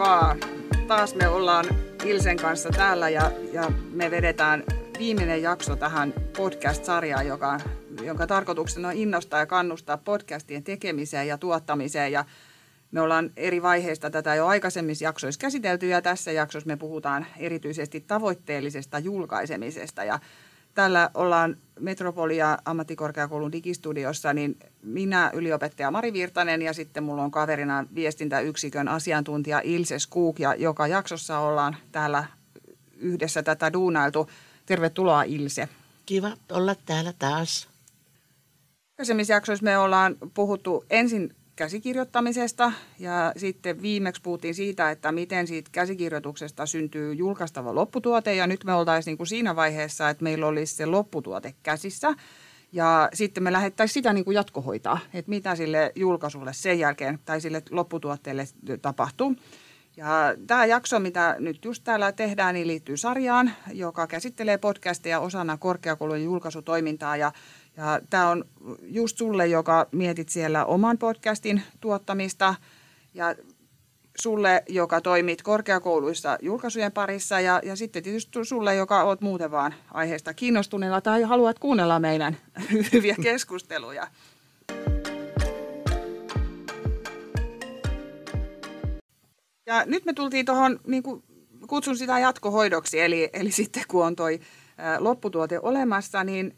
Vaan! Taas me ollaan Ilsen kanssa täällä ja, ja me vedetään viimeinen jakso tähän podcast-sarjaan, joka, jonka tarkoituksena on innostaa ja kannustaa podcastien tekemiseen ja tuottamiseen. Ja me ollaan eri vaiheista tätä jo aikaisemmissa jaksoissa käsitelty ja tässä jaksossa me puhutaan erityisesti tavoitteellisesta julkaisemisesta. Ja Täällä ollaan Metropolia ammattikorkeakoulun digistudiossa, niin minä yliopettaja Mari Virtanen ja sitten mulla on kaverina viestintäyksikön asiantuntija Ilse Skuuk ja joka jaksossa ollaan täällä yhdessä tätä duunailtu. Tervetuloa Ilse. Kiva olla täällä taas. Aikaisemmissa jaksoissa me ollaan puhuttu ensin käsikirjoittamisesta. Ja sitten viimeksi puhuttiin siitä, että miten siitä käsikirjoituksesta syntyy julkaistava lopputuote. Ja nyt me oltaisiin niin kuin siinä vaiheessa, että meillä olisi se lopputuote käsissä. Ja sitten me lähdettäisiin sitä niin kuin jatkohoitaa, että mitä sille julkaisulle sen jälkeen tai sille lopputuotteelle tapahtuu. Ja tämä jakso, mitä nyt just täällä tehdään, niin liittyy sarjaan, joka käsittelee podcasteja osana korkeakoulujen julkaisutoimintaa. Ja ja tämä on just sulle, joka mietit siellä oman podcastin tuottamista. Ja sulle, joka toimit korkeakouluissa julkaisujen parissa. Ja, ja sitten tietysti sulle, joka oot muuten vaan aiheesta kiinnostuneella tai haluat kuunnella meidän hyviä keskusteluja. Ja nyt me tultiin tuohon, niin kutsun sitä jatkohoidoksi, eli, eli sitten kun on toi lopputuote olemassa, niin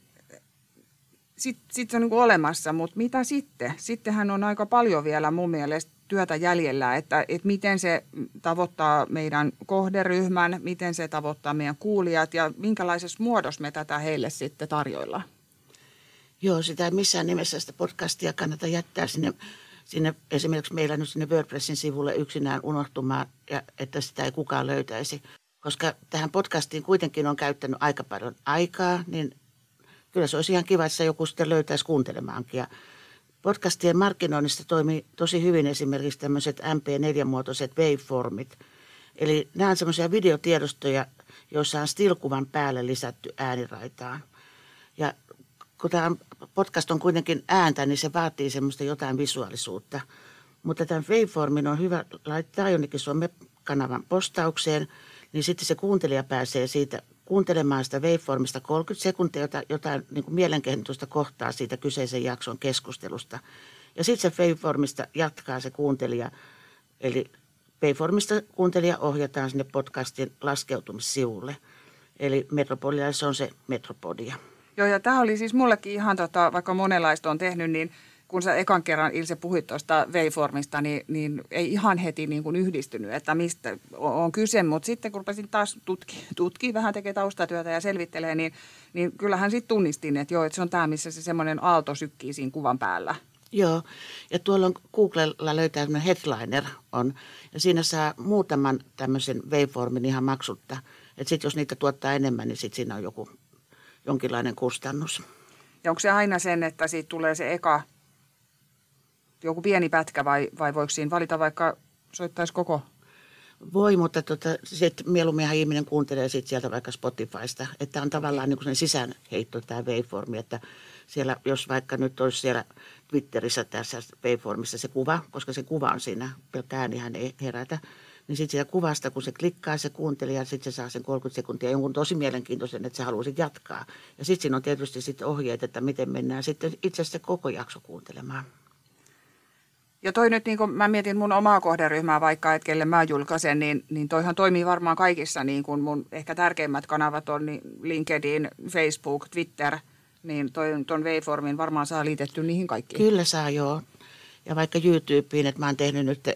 sitten sit se on niin olemassa, mutta mitä sitten? Sittenhän on aika paljon vielä mun mielestä työtä jäljellä, että, että miten se tavoittaa meidän kohderyhmän, miten se tavoittaa meidän kuulijat ja minkälaisessa muodossa me tätä heille sitten tarjoillaan. Joo, sitä ei missään nimessä sitä podcastia kannata jättää sinne, sinne esimerkiksi meillä nyt sinne WordPressin sivulle yksinään unohtumaan, ja että sitä ei kukaan löytäisi. Koska tähän podcastiin kuitenkin on käyttänyt aika paljon aikaa, niin kyllä se olisi ihan kiva, että joku sitten löytäisi kuuntelemaankin. Ja podcastien markkinoinnista toimii tosi hyvin esimerkiksi tämmöiset MP4-muotoiset waveformit. Eli nämä on semmoisia videotiedostoja, joissa on stillkuvan päälle lisätty ääniraitaan. Kun tämä podcast on kuitenkin ääntä, niin se vaatii semmoista jotain visuaalisuutta. Mutta tämän waveformin on hyvä laittaa jonnekin some-kanavan postaukseen, niin sitten se kuuntelija pääsee siitä kuuntelemaan sitä waveformista 30 sekuntia, jota, jotain niin mielenkiintoista kohtaa siitä kyseisen jakson keskustelusta. Ja sitten se waveformista jatkaa se kuuntelija, eli waveformista kuuntelija ohjataan sinne podcastin laskeutumissivulle. Eli Metropolia, se on se Metropodia. Joo, ja tämä oli siis mullekin ihan, tota, vaikka monenlaista on tehnyt, niin – kun sä ekan kerran Ilse puhuit tuosta Veiformista, niin, niin ei ihan heti niin kuin yhdistynyt, että mistä on kyse. Mutta sitten kun rupesin taas tutki, tutki vähän tekee taustatyötä ja selvittelee, niin, niin kyllähän sitten tunnistin, että joo, että se on tämä, missä se semmoinen aalto sykkii siinä kuvan päällä. Joo, ja tuolla on Googlella löytää tämmöinen headliner on, ja siinä saa muutaman tämmöisen waveformin ihan maksutta. Että sitten jos niitä tuottaa enemmän, niin sitten siinä on joku jonkinlainen kustannus. Ja onko se aina sen, että siitä tulee se eka joku pieni pätkä vai, vai voiko siinä valita vaikka soittaisi koko? Voi, mutta tota, sit mieluumminhan ihminen kuuntelee sit sieltä vaikka Spotifysta, että on tavallaan niin kuin sisäänheitto tämä waveformi, että siellä, jos vaikka nyt olisi siellä Twitterissä tässä waveformissa se kuva, koska se kuva on siinä, pelkkä äänihän ei herätä, niin sitten siitä kuvasta, kun se klikkaa se kuuntelija, sitten se saa sen 30 sekuntia jonkun tosi mielenkiintoisen, että se haluaa sitten jatkaa. Ja sitten siinä on tietysti sitten ohjeet, että miten mennään sitten itse asiassa koko jakso kuuntelemaan. Ja toi nyt, niin kun mä mietin mun omaa kohderyhmää vaikka, että kelle mä julkaisen, niin, niin toihan toimii varmaan kaikissa, niin kun mun ehkä tärkeimmät kanavat on niin LinkedIn, Facebook, Twitter, niin toi, ton Waveformin varmaan saa liitetty niihin kaikkiin. Kyllä saa, joo. Ja vaikka YouTubeen, että mä oon tehnyt nyt,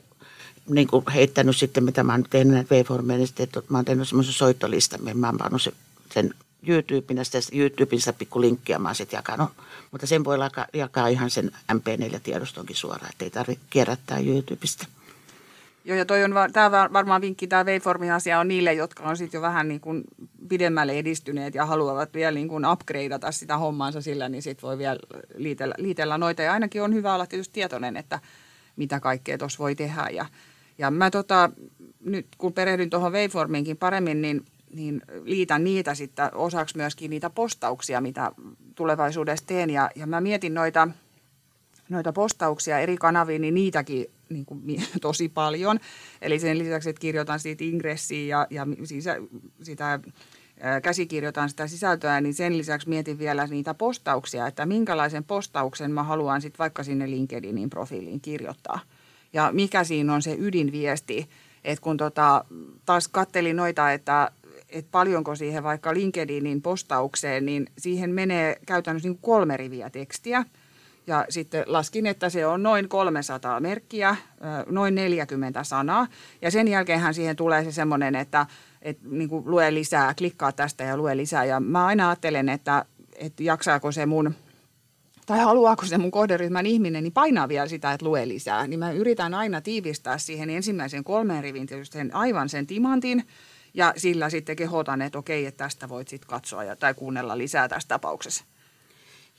niin kuin heittänyt sitten, mitä mä oon tehnyt näitä Waveformeja, niin sitten, että mä oon tehnyt semmoisen soittolistan, mä oon pannut sen YouTubena, sitä YouTubessa pikku linkkiä mä oon sitten jakanut. Mutta sen voi jakaa ihan sen MP4-tiedostonkin suoraan, ettei tarvitse kierrättää YouTubesta. Joo, ja toi on, tämä varmaan vinkki, tämä Waveformin asia on niille, jotka on sitten jo vähän niin kuin pidemmälle edistyneet ja haluavat vielä niin kuin upgradeata sitä hommaansa sillä, niin sitten voi vielä liitellä, liitellä noita. Ja ainakin on hyvä olla tietysti tietoinen, että mitä kaikkea tuossa voi tehdä. Ja, ja mä tota, nyt kun perehdyn tuohon Waveformiinkin paremmin, niin niin liitän niitä sitten osaksi myöskin niitä postauksia, mitä tulevaisuudessa teen. Ja, ja mä mietin noita, noita postauksia eri kanaviin, niin niitäkin niin kuin, tosi paljon. Eli sen lisäksi, että kirjoitan siitä ingressiä ja, ja sisä, sitä käsikirjoitan sitä sisältöä, niin sen lisäksi mietin vielä niitä postauksia, että minkälaisen postauksen mä haluan sitten vaikka sinne LinkedInin profiiliin kirjoittaa. Ja mikä siinä on se ydinviesti, että kun tota, taas kattelin noita, että, että paljonko siihen vaikka LinkedInin postaukseen, niin siihen menee käytännössä niin kolme riviä tekstiä. Ja sitten laskin, että se on noin 300 merkkiä, noin 40 sanaa. Ja sen jälkeenhän siihen tulee se semmoinen, että, että niin kuin lue lisää, klikkaa tästä ja lue lisää. Ja mä aina ajattelen, että, että jaksaako se mun, tai haluaako se mun kohderyhmän ihminen, niin painaa vielä sitä, että lue lisää. Niin mä yritän aina tiivistää siihen ensimmäisen kolmeen rivin tietysti sen, aivan sen timantin, ja sillä sitten kehotan, että okei, että tästä voit sitten katsoa ja, tai kuunnella lisää tässä tapauksessa.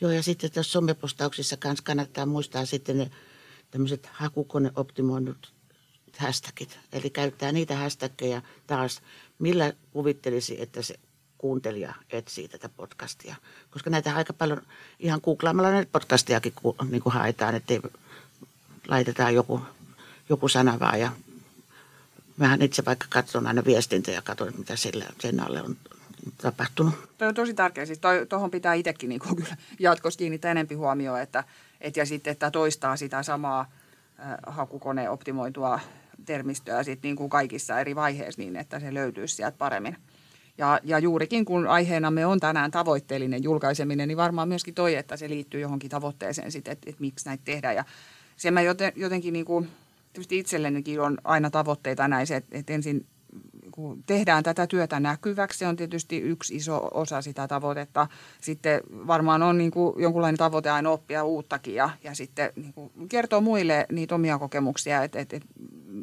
Joo, ja sitten tässä somepostauksissa kanssa kannattaa muistaa sitten ne tämmöiset hakukoneoptimoinnut hashtagit. Eli käyttää niitä hashtaggeja taas, millä kuvittelisi, että se kuuntelija etsii tätä podcastia. Koska näitä aika paljon ihan googlaamalla näitä podcastiakin niin kuin haetaan, että laitetaan joku, joku sana vaan ja Mähän itse vaikka katson aina viestintä ja katson, mitä sillä, sen alle on tapahtunut. Tuo on tosi tärkeä. Siis tuohon pitää itsekin niin kyllä jatkossa kiinnittää enempi huomioon, että, et, ja sitten, että toistaa sitä samaa äh, optimoitua termistöä sit niin kuin kaikissa eri vaiheissa niin, että se löytyisi sieltä paremmin. Ja, ja juurikin kun aiheenamme on tänään tavoitteellinen julkaiseminen, niin varmaan myöskin toi, että se liittyy johonkin tavoitteeseen sitten, että, että miksi näitä tehdään. Ja sen mä joten, jotenkin niin kuin, itsellenikin on aina tavoitteita näissä, että, että ensin kun tehdään tätä työtä näkyväksi, se on tietysti yksi iso osa sitä tavoitetta. Sitten varmaan on niin kuin jonkunlainen tavoite aina oppia uuttakin ja, ja sitten niin kuin kertoo muille niitä omia kokemuksia, että, että, että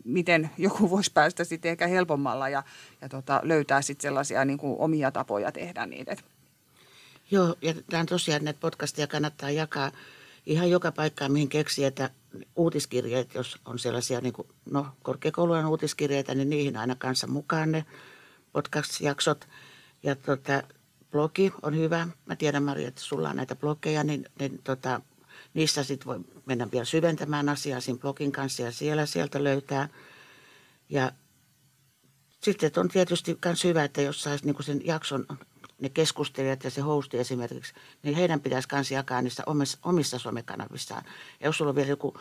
miten joku voisi päästä sitten ehkä helpommalla ja, ja tota, löytää sitten sellaisia niin kuin omia tapoja tehdä niitä. Joo, ja tämä on tosiaan, että podcastia kannattaa jakaa ihan joka paikkaan, mihin keksii, että uutiskirjeet, jos on sellaisia niin kuin, no, korkeakoulujen uutiskirjeitä, niin niihin aina kanssa mukaan ne podcast-jaksot. Ja tota, blogi on hyvä. Mä tiedän, Maria, että sulla on näitä blogeja, niin, niin tota, niissä sitten voi mennä vielä syventämään asiaa siinä blogin kanssa ja siellä sieltä löytää. Ja sitten on tietysti myös hyvä, että jos saisi niin sen jakson ne keskustelijat ja se hosti esimerkiksi, niin heidän pitäisi myös jakaa niissä omissa, omissa somekanavissaan. Ja jos sulla on vielä joku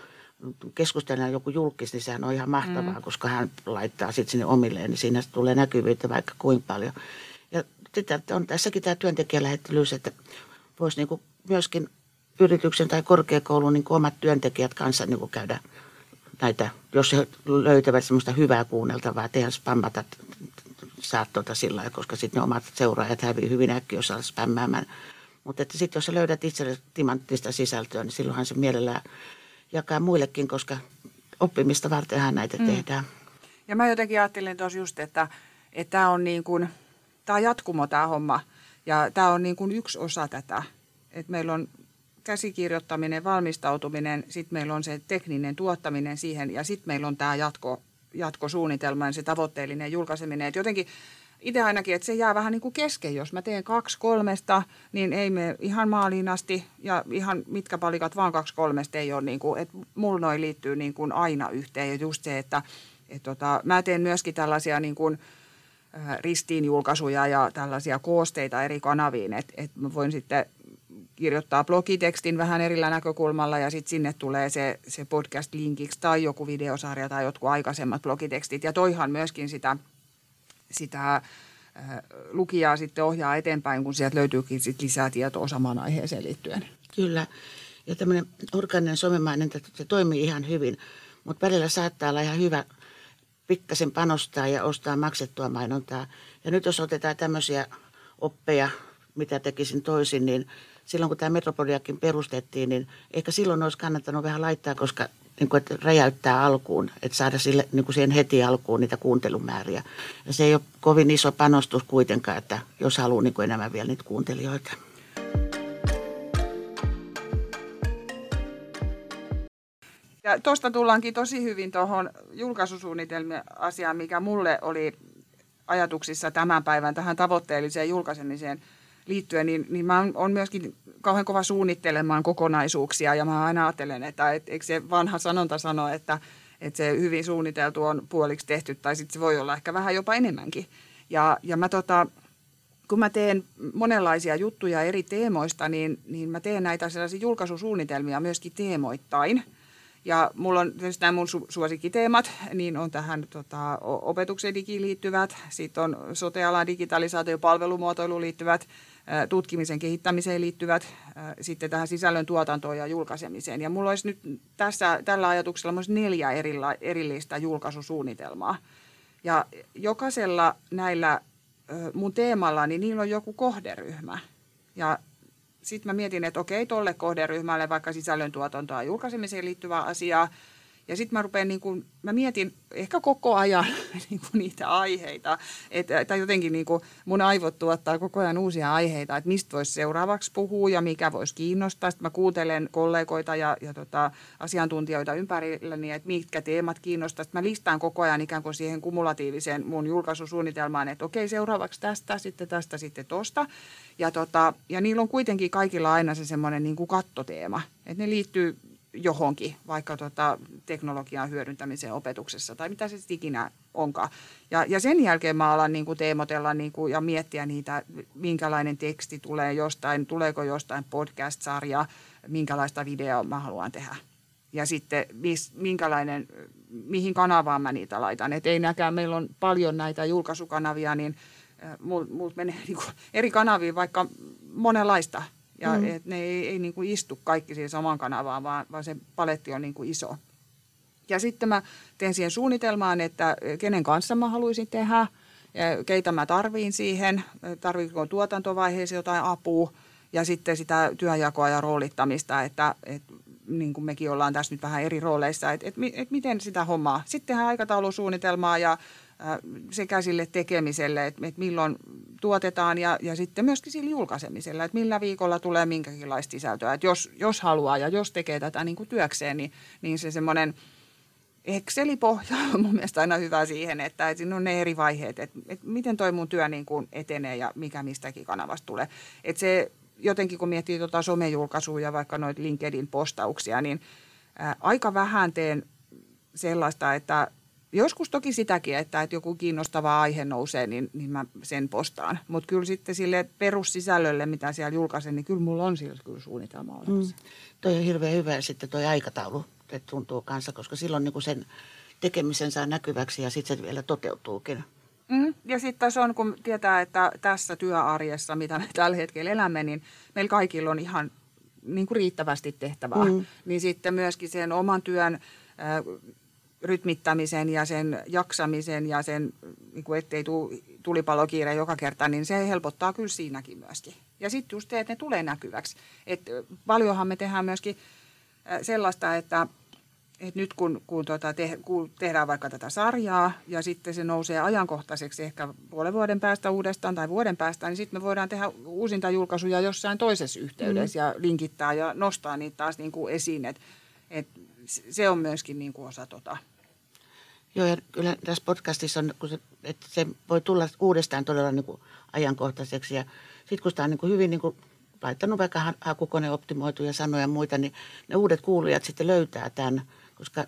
keskustelijana joku julkis, niin sehän on ihan mahtavaa, mm. koska hän laittaa sitten sinne omilleen, niin siinä tulee näkyvyyttä vaikka kuinka paljon. Ja sitten on tässäkin tämä työntekijälähettelyys, että voisi niin myöskin yrityksen tai korkeakoulun niin omat työntekijät kanssa niin käydä näitä, jos he löytävät semmoista hyvää kuunneltavaa, tehdä spammata saa tuota sillä lailla, koska sitten ne omat seuraajat hävii hyvin äkkiä, jos alat spämmäämään. Mutta että sitten jos sä löydät itselle timanttista sisältöä, niin silloinhan se mielellään jakaa muillekin, koska oppimista vartenhan näitä mm. tehdään. Ja mä jotenkin ajattelin tuossa just, että tämä on niin kuin, tämä jatkumo tämä homma. Ja tämä on niin kuin yksi osa tätä. Että meillä on käsikirjoittaminen, valmistautuminen, sitten meillä on se tekninen tuottaminen siihen ja sitten meillä on tämä jatko, jatkosuunnitelma ja se tavoitteellinen julkaiseminen. Et jotenkin itse ainakin, että se jää vähän niin kuin kesken. Jos mä teen kaksi kolmesta, niin ei me ihan maaliin asti ja ihan mitkä palikat vaan kaksi kolmesta ei ole niin kuin, että mulla noin liittyy niin kuin aina yhteen. Ja just se, että et tota, mä teen myöskin tällaisia niin kuin, ristiinjulkaisuja ja tällaisia koosteita eri kanaviin, että et mä voin sitten kirjoittaa blogitekstin vähän erillä näkökulmalla ja sitten sinne tulee se, se podcast-linkiksi tai joku videosarja tai jotkut aikaisemmat blogitekstit. Ja toihan myöskin sitä, sitä äh, lukijaa sitten ohjaa eteenpäin, kun sieltä löytyykin sit lisää tietoa samaan aiheeseen liittyen. Kyllä. Ja tämmöinen organinen somemainen, se toimii ihan hyvin, mutta välillä saattaa olla ihan hyvä pikkasen panostaa ja ostaa maksettua mainontaa. Ja nyt jos otetaan tämmöisiä oppeja, mitä tekisin toisin, niin – silloin kun tämä Metropodiakin perustettiin, niin ehkä silloin olisi kannattanut vähän laittaa, koska niin kuin, että räjäyttää alkuun, että saada sille, niin kuin siihen heti alkuun niitä kuuntelumääriä. Ja se ei ole kovin iso panostus kuitenkaan, että jos haluaa niin kuin enemmän vielä niitä kuuntelijoita. Ja tuosta tullaankin tosi hyvin tuohon julkaisusuunnitelmien asiaan, mikä mulle oli ajatuksissa tämän päivän tähän tavoitteelliseen julkaisemiseen – liittyen, niin, niin mä oon myöskin kauhean kova suunnittelemaan kokonaisuuksia ja mä aina ajattelen, että et, eikö se vanha sanonta sano, että, että se hyvin suunniteltu on puoliksi tehty tai sitten se voi olla ehkä vähän jopa enemmänkin. Ja, ja mä tota, kun mä teen monenlaisia juttuja eri teemoista, niin, niin mä teen näitä sellaisia julkaisusuunnitelmia myöskin teemoittain. Ja mulla on tietysti nämä mun su- suosikkiteemat, niin on tähän tota, opetuksen digiin liittyvät, sitten on sote-alan digitalisaatio- ja palvelumuotoiluun liittyvät, tutkimisen kehittämiseen liittyvät, sitten tähän sisällön tuotantoon ja julkaisemiseen. Ja mulla olisi nyt tässä, tällä ajatuksella myös neljä erilla, erillistä julkaisusuunnitelmaa. Ja jokaisella näillä mun teemalla, niin niillä on joku kohderyhmä. Ja sitten mä mietin, että okei, tolle kohderyhmälle vaikka sisällöntuotantoa ja julkaisemiseen liittyvää asiaa – ja sitten mä rupean, niin kun, mä mietin ehkä koko ajan niin niitä aiheita, että, tai jotenkin niin kuin mun aivot tuottaa koko ajan uusia aiheita, että mistä voisi seuraavaksi puhua ja mikä voisi kiinnostaa. Sitten mä kuuntelen kollegoita ja, ja tota, asiantuntijoita ympärilläni, että mitkä teemat kiinnostaa. Sitten mä listaan koko ajan ikään kuin siihen kumulatiiviseen mun julkaisusuunnitelmaan, että okei, seuraavaksi tästä, sitten tästä, sitten tosta. Ja, tota, ja niillä on kuitenkin kaikilla aina se semmoinen niin kattoteema, että ne liittyy johonkin, vaikka tota, teknologian hyödyntämiseen opetuksessa tai mitä se sitten ikinä onkaan. Ja, ja sen jälkeen mä alan niin kuin teemotella niin kuin, ja miettiä niitä, minkälainen teksti tulee jostain, tuleeko jostain podcast-sarja, minkälaista videoa mä haluan tehdä. Ja sitten mis, minkälainen, mihin kanavaan mä niitä laitan. Et ei näkään, meillä on paljon näitä julkaisukanavia, niin mulla mul menee niin kuin eri kanaviin vaikka monenlaista ja mm. et ne ei, ei niin kuin istu kaikki siihen samaan kanavaan, vaan, vaan se paletti on niin kuin iso. Ja sitten mä teen siihen suunnitelmaan, että kenen kanssa mä haluaisin tehdä, keitä mä tarviin siihen, tarviiko tuotantovaiheessa jotain apua ja sitten sitä työjakoa ja roolittamista, että, että niin kuin mekin ollaan tässä nyt vähän eri rooleissa, että, että, että miten sitä hommaa. Sitten tehdään aikataulusuunnitelmaa ja sekä sille tekemiselle, että, että milloin tuotetaan ja, ja sitten myöskin sillä julkaisemisella, että millä viikolla tulee minkäkinlaista sisältöä. Että jos, jos haluaa ja jos tekee tätä niin kuin työkseen, niin, niin se semmoinen Excel-pohja on mun mielestä aina hyvä siihen, että, että siinä on ne eri vaiheet, että, että miten toi mun työ niin kuin etenee ja mikä mistäkin kanavasta tulee. Että se jotenkin kun miettii tuota somejulkaisua ja vaikka noita LinkedIn-postauksia, niin ää, aika vähän teen sellaista, että Joskus toki sitäkin, että, että joku kiinnostava aihe nousee, niin, niin mä sen postaan. Mutta kyllä sitten sille perussisällölle, mitä siellä julkaisen, niin kyllä mulla on sillä kyllä suunnitelma olemassa. Mm. Toi on hirveän hyvä sitten toi aikataulu, että tuntuu kanssa, koska silloin niin sen tekemisen saa näkyväksi ja sitten se vielä toteutuukin. Mm. Ja sitten tässä on, kun tietää, että tässä työarjessa, mitä me tällä hetkellä elämme, niin meillä kaikilla on ihan niin kuin riittävästi tehtävää. Mm. Niin sitten myöskin sen oman työn rytmittämisen ja sen jaksamisen ja sen, niin kuin ettei tule tulipalokiire joka kerta, niin se helpottaa kyllä siinäkin myöskin. Ja sitten just se, että ne tulee näkyväksi. Et paljonhan me tehdään myöskin sellaista, että, että nyt kun, kun, tota te, kun tehdään vaikka tätä sarjaa ja sitten se nousee ajankohtaiseksi ehkä puolen vuoden päästä uudestaan tai vuoden päästä, niin sitten me voidaan tehdä uusinta julkaisuja jossain toisessa yhteydessä mm. ja linkittää ja nostaa niitä taas niin kuin esiin. Et, et se on myöskin niin kuin osa tota Joo, ja kyllä tässä podcastissa on, kun se, että se voi tulla uudestaan todella niin kuin ajankohtaiseksi. Ja sitten kun sitä on niin kuin hyvin niin kuin laittanut vaikka hakukone optimoituja sanoja ja muita, niin ne uudet kuulijat sitten löytää tämän, koska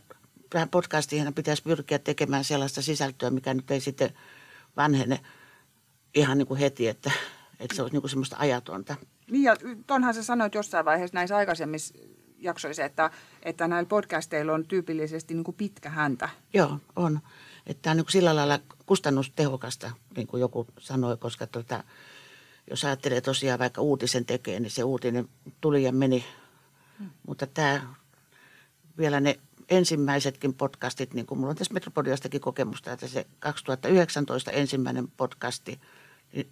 tähän podcastiin pitäisi pyrkiä tekemään sellaista sisältöä, mikä nyt ei sitten vanhene ihan niin kuin heti, että, että se olisi niin kuin semmoista ajatonta. Niin ja tonhan sä sanoit jossain vaiheessa näissä aikaisemmissa jaksoissa, että, että näillä podcasteilla on tyypillisesti niin kuin pitkä häntä. Joo, on. Että on niin sillä lailla kustannustehokasta, niin kuin joku sanoi, koska tuota, jos ajattelee tosiaan vaikka uutisen tekee, niin se uutinen tuli ja meni. Hmm. Mutta tämä vielä ne ensimmäisetkin podcastit, niin kuin mulla on tässä Metropodiastakin kokemusta, että se 2019 ensimmäinen podcasti –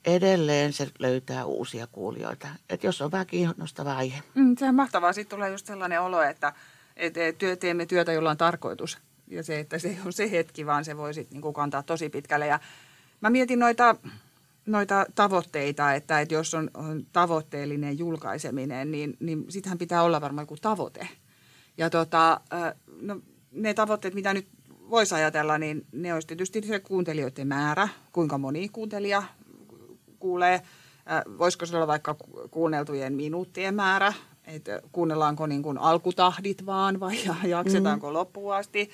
edelleen se löytää uusia kuulijoita. Että jos on vähän kiinnostava aihe. Mm, se on mahtavaa. Sitten tulee just sellainen olo, että, että työ, teemme työtä, jolla on tarkoitus. Ja se, että se ole se hetki, vaan se voi sitten niin kantaa tosi pitkälle. Ja mä mietin noita, noita tavoitteita, että, että jos on, on tavoitteellinen julkaiseminen, niin, niin sittenhän pitää olla varmaan joku tavoite. Ja tota, no, ne tavoitteet, mitä nyt voisi ajatella, niin ne olisi tietysti se kuuntelijoiden määrä, kuinka moni kuuntelija kuulee. Voisiko se olla vaikka kuunneltujen minuuttien määrä, että kuunnellaanko niin kuin alkutahdit vaan vai jaksetaanko mm. loppuun asti.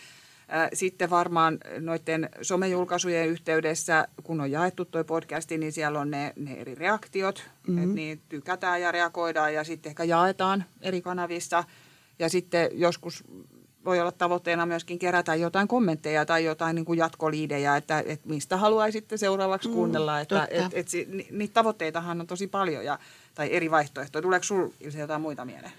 Sitten varmaan noiden somejulkaisujen yhteydessä, kun on jaettu tuo podcasti, niin siellä on ne, ne eri reaktiot, mm-hmm. että niin tykätään ja reagoidaan ja sitten ehkä jaetaan eri kanavissa. Ja sitten joskus voi olla tavoitteena myöskin kerätä jotain kommentteja tai jotain niin kuin jatkoliidejä, että, että mistä haluaisitte seuraavaksi mm, kuunnella. Mm, että, et, et, et, niitä tavoitteitahan on tosi paljon ja, tai eri vaihtoehtoja. Tuleeko sinulla jotain muita mieleen?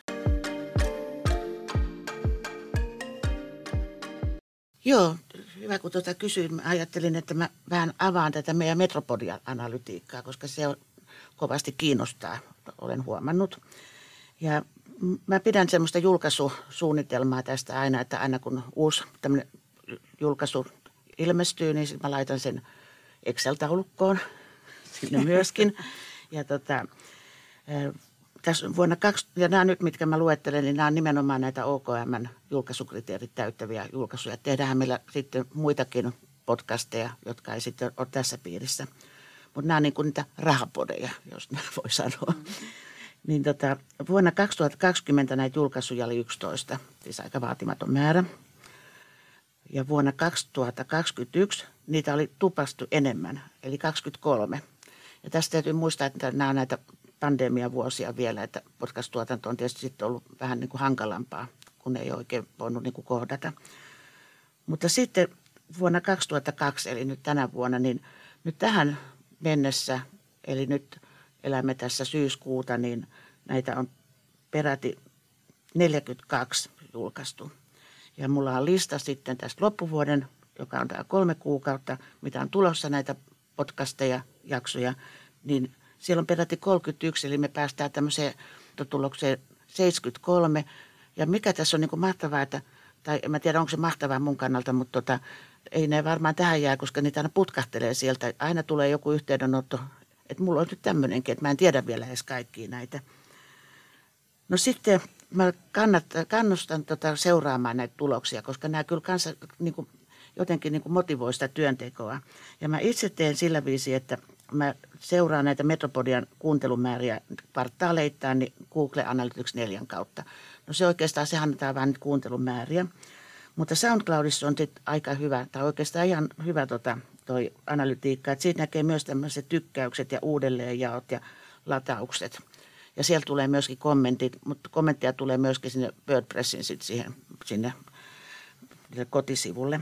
Joo, hyvä kun tuota kysyin. Mä ajattelin, että mä vähän avaan tätä meidän metropodia-analytiikkaa, koska se on, kovasti kiinnostaa, olen huomannut. Ja mä pidän semmoista julkaisusuunnitelmaa tästä aina, että aina kun uusi tämmöinen julkaisu ilmestyy, niin mä laitan sen Excel-taulukkoon sinne myöskin. ja tota, tässä vuonna kaksi, ja nämä nyt, mitkä mä luettelen, niin nämä on nimenomaan näitä OKM julkaisukriteerit täyttäviä julkaisuja. Tehdään meillä sitten muitakin podcasteja, jotka ei sitten ole tässä piirissä. Mutta nämä on niin kuin niitä rahapodeja, jos näin voi sanoa. Mm. Niin tota, vuonna 2020 näitä julkaisuja oli 11, siis aika vaatimaton määrä. Ja vuonna 2021 niitä oli tupastu enemmän, eli 23. Ja tästä täytyy muistaa, että nämä on näitä pandemiavuosia vielä, että podcast-tuotanto on tietysti sitten ollut vähän niin kuin hankalampaa, kun ei oikein voinut niin kuin kohdata. Mutta sitten vuonna 2002, eli nyt tänä vuonna, niin nyt tähän mennessä, eli nyt elämme tässä syyskuuta, niin näitä on peräti 42 julkaistu. Ja mulla on lista sitten tästä loppuvuoden, joka on tämä kolme kuukautta, mitä on tulossa näitä podcasteja, jaksoja, niin siellä on peräti 31, eli me päästään tämmöiseen tulokseen 73. Ja mikä tässä on niin kuin mahtavaa, että, tai en mä tiedä onko se mahtavaa mun kannalta, mutta tota, ei ne varmaan tähän jää, koska niitä aina putkahtelee sieltä. Aina tulee joku yhteydenotto, että mulla on nyt tämmöinenkin, että mä en tiedä vielä edes kaikkia näitä. No sitten mä kannat, kannustan tota seuraamaan näitä tuloksia, koska nämä kyllä kanssa niin kuin, jotenkin niin kuin motivoi sitä työntekoa. Ja mä itse teen sillä viisi, että mä seuraan näitä Metropodian kuuntelumääriä kvartaaleittain niin Google Analytics 4 kautta. No se oikeastaan, se annetaan vain kuuntelumääriä. Mutta SoundCloudissa on aika hyvä, tai oikeastaan ihan hyvä tota, toi analytiikka, että siitä näkee myös tämmöiset tykkäykset ja uudelleenjaot ja lataukset. Ja sieltä tulee myöskin kommentit, mutta kommentteja tulee myöskin sinne WordPressin sit siihen, sinne kotisivulle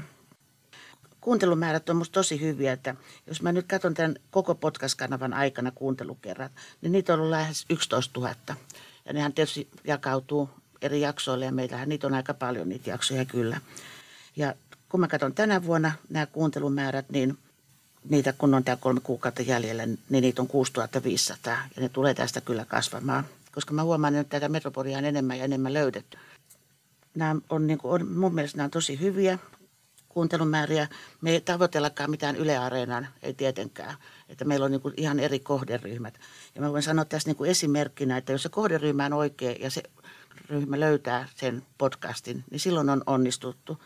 kuuntelumäärät on musta tosi hyviä, että jos mä nyt katson tämän koko podcast-kanavan aikana kuuntelukerrat, niin niitä on ollut lähes 11 000. Ja nehän tietysti jakautuu eri jaksoille ja meillähän niitä on aika paljon niitä jaksoja kyllä. Ja kun mä katson tänä vuonna nämä kuuntelumäärät, niin niitä kun on tämä kolme kuukautta jäljellä, niin niitä on 6500 ja ne tulee tästä kyllä kasvamaan. Koska mä huomaan, että tätä metropolia on enemmän ja enemmän löydetty. Nämä on, niin kuin, on, mun mielestä nämä on tosi hyviä kuuntelumääriä. Me ei tavoitellakaan mitään Yle Areenan, ei tietenkään. Että meillä on niin kuin ihan eri kohderyhmät. Ja mä voin sanoa tässä niin kuin esimerkkinä, että jos se kohderyhmä on oikea ja se ryhmä löytää sen podcastin, niin silloin on onnistuttu.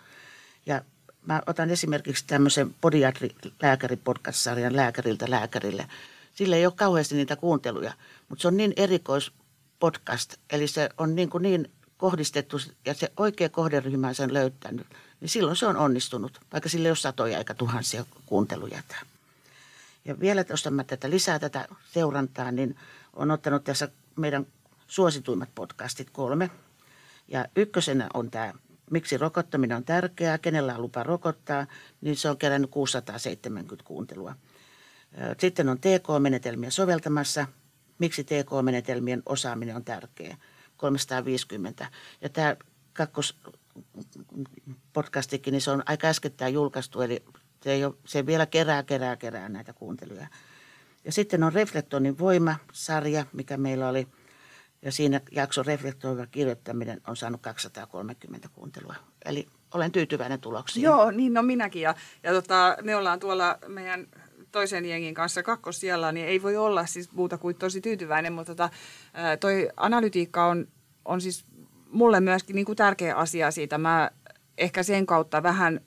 Ja mä otan esimerkiksi tämmöisen podiatri-lääkäri-podcast-sarjan lääkäriltä lääkärille. Sillä ei ole kauheasti niitä kuunteluja, mutta se on niin erikois podcast, eli se on niin, kuin niin kohdistettu ja se oikea kohderyhmä sen löytänyt niin silloin se on onnistunut, vaikka sille ei ole satoja eikä tuhansia kuunteluja. Ja vielä tuosta mä tätä lisää tätä seurantaa, niin on ottanut tässä meidän suosituimmat podcastit kolme. Ja ykkösenä on tämä Miksi rokottaminen on tärkeää, kenellä on lupa rokottaa, niin se on kerännyt 670 kuuntelua. Sitten on TK-menetelmiä soveltamassa. Miksi TK-menetelmien osaaminen on tärkeää? 350. Ja tämä kakkos, podcastikin, niin se on aika äskettäin julkaistu, eli se, ei ole, se vielä kerää, kerää, kerää näitä kuunteluja. Ja sitten on Reflektonin voima-sarja, mikä meillä oli, ja siinä jakso reflektoiva kirjoittaminen on saanut 230 kuuntelua. Eli olen tyytyväinen tuloksiin. Joo, niin no minäkin. Ja, ja tota, me ollaan tuolla meidän toisen jengin kanssa siellä, niin ei voi olla siis muuta kuin tosi tyytyväinen, mutta tota, toi analytiikka on, on siis mulle myöskin niin kuin tärkeä asia siitä. Mä ehkä sen kautta vähän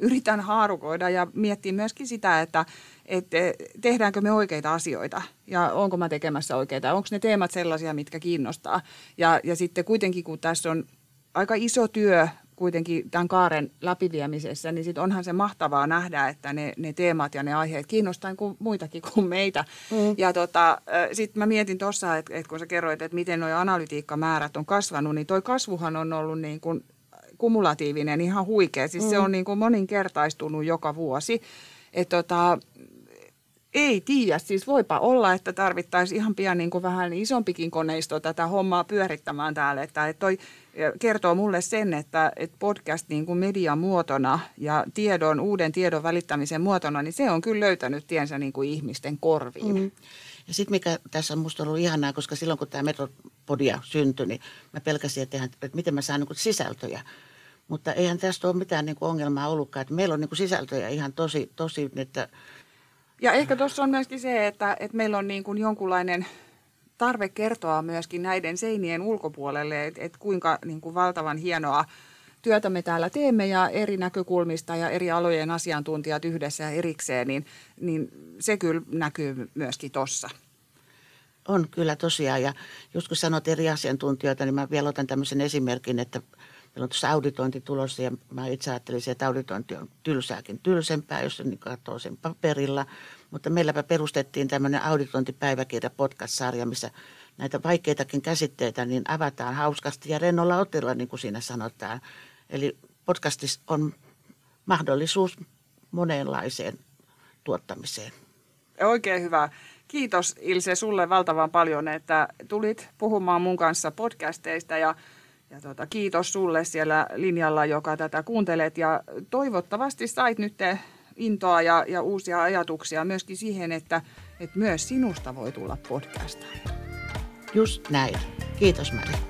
yritän haarukoida ja miettiä myöskin sitä, että, että tehdäänkö me oikeita asioita ja onko mä tekemässä oikeita, onko ne teemat sellaisia, mitkä kiinnostaa. Ja, ja sitten kuitenkin, kun tässä on aika iso työ kuitenkin tämän kaaren läpiviemisessä, niin sit onhan se mahtavaa nähdä, että ne, ne teemat ja ne aiheet kiinnostaa kuin muitakin kuin meitä. Mm. Ja tota, sitten mä mietin tuossa, että, että kun sä kerroit, että miten nuo analytiikkamäärät on kasvanut, niin toi kasvuhan on ollut niin kuin kumulatiivinen ihan huikea. Siis mm. se on niin kuin moninkertaistunut joka vuosi. Että tota, ei tiedä, siis voipa olla, että tarvittaisiin ihan pian niin kuin vähän isompikin koneisto tätä hommaa pyörittämään täällä. Että, toi kertoo mulle sen, että, että podcast niin kuin median muotona ja tiedon, uuden tiedon välittämisen muotona, niin se on kyllä löytänyt tiensä niin kuin ihmisten korviin. Mm. Ja sitten mikä tässä on musta ollut ihanaa, koska silloin kun tämä Metropodia syntyi, niin mä pelkäsin, että, että miten mä saan niin sisältöjä. Mutta eihän tästä ole mitään niin kuin ongelmaa ollutkaan. Että meillä on niin kuin sisältöjä ihan tosi, tosi että ja ehkä tuossa on myöskin se, että, että meillä on niin kuin jonkunlainen tarve kertoa myöskin näiden seinien ulkopuolelle, että, että kuinka niin kuin valtavan hienoa työtä me täällä teemme ja eri näkökulmista ja eri alojen asiantuntijat yhdessä ja erikseen, niin, niin se kyllä näkyy myöskin tuossa. On kyllä tosiaan ja just kun sanot eri asiantuntijoita, niin mä vielä otan tämmöisen esimerkin, että meillä on tuossa auditointi tulossa ja mä itse ajattelisin, että auditointi on tylsääkin tylsempää, jos niin katsoo sen paperilla. Mutta meilläpä perustettiin tämmöinen auditointipäiväkirja podcast-sarja, missä näitä vaikeitakin käsitteitä niin avataan hauskasti ja rennolla otella, niin kuin siinä sanotaan. Eli podcastissa on mahdollisuus monenlaiseen tuottamiseen. Oikein hyvä. Kiitos Ilse sulle valtavan paljon, että tulit puhumaan mun kanssa podcasteista ja ja tota, kiitos sulle siellä linjalla, joka tätä kuuntelet ja toivottavasti sait nyt intoa ja, ja uusia ajatuksia myöskin siihen, että, että myös sinusta voi tulla podcastia. Just näin. Kiitos Mari.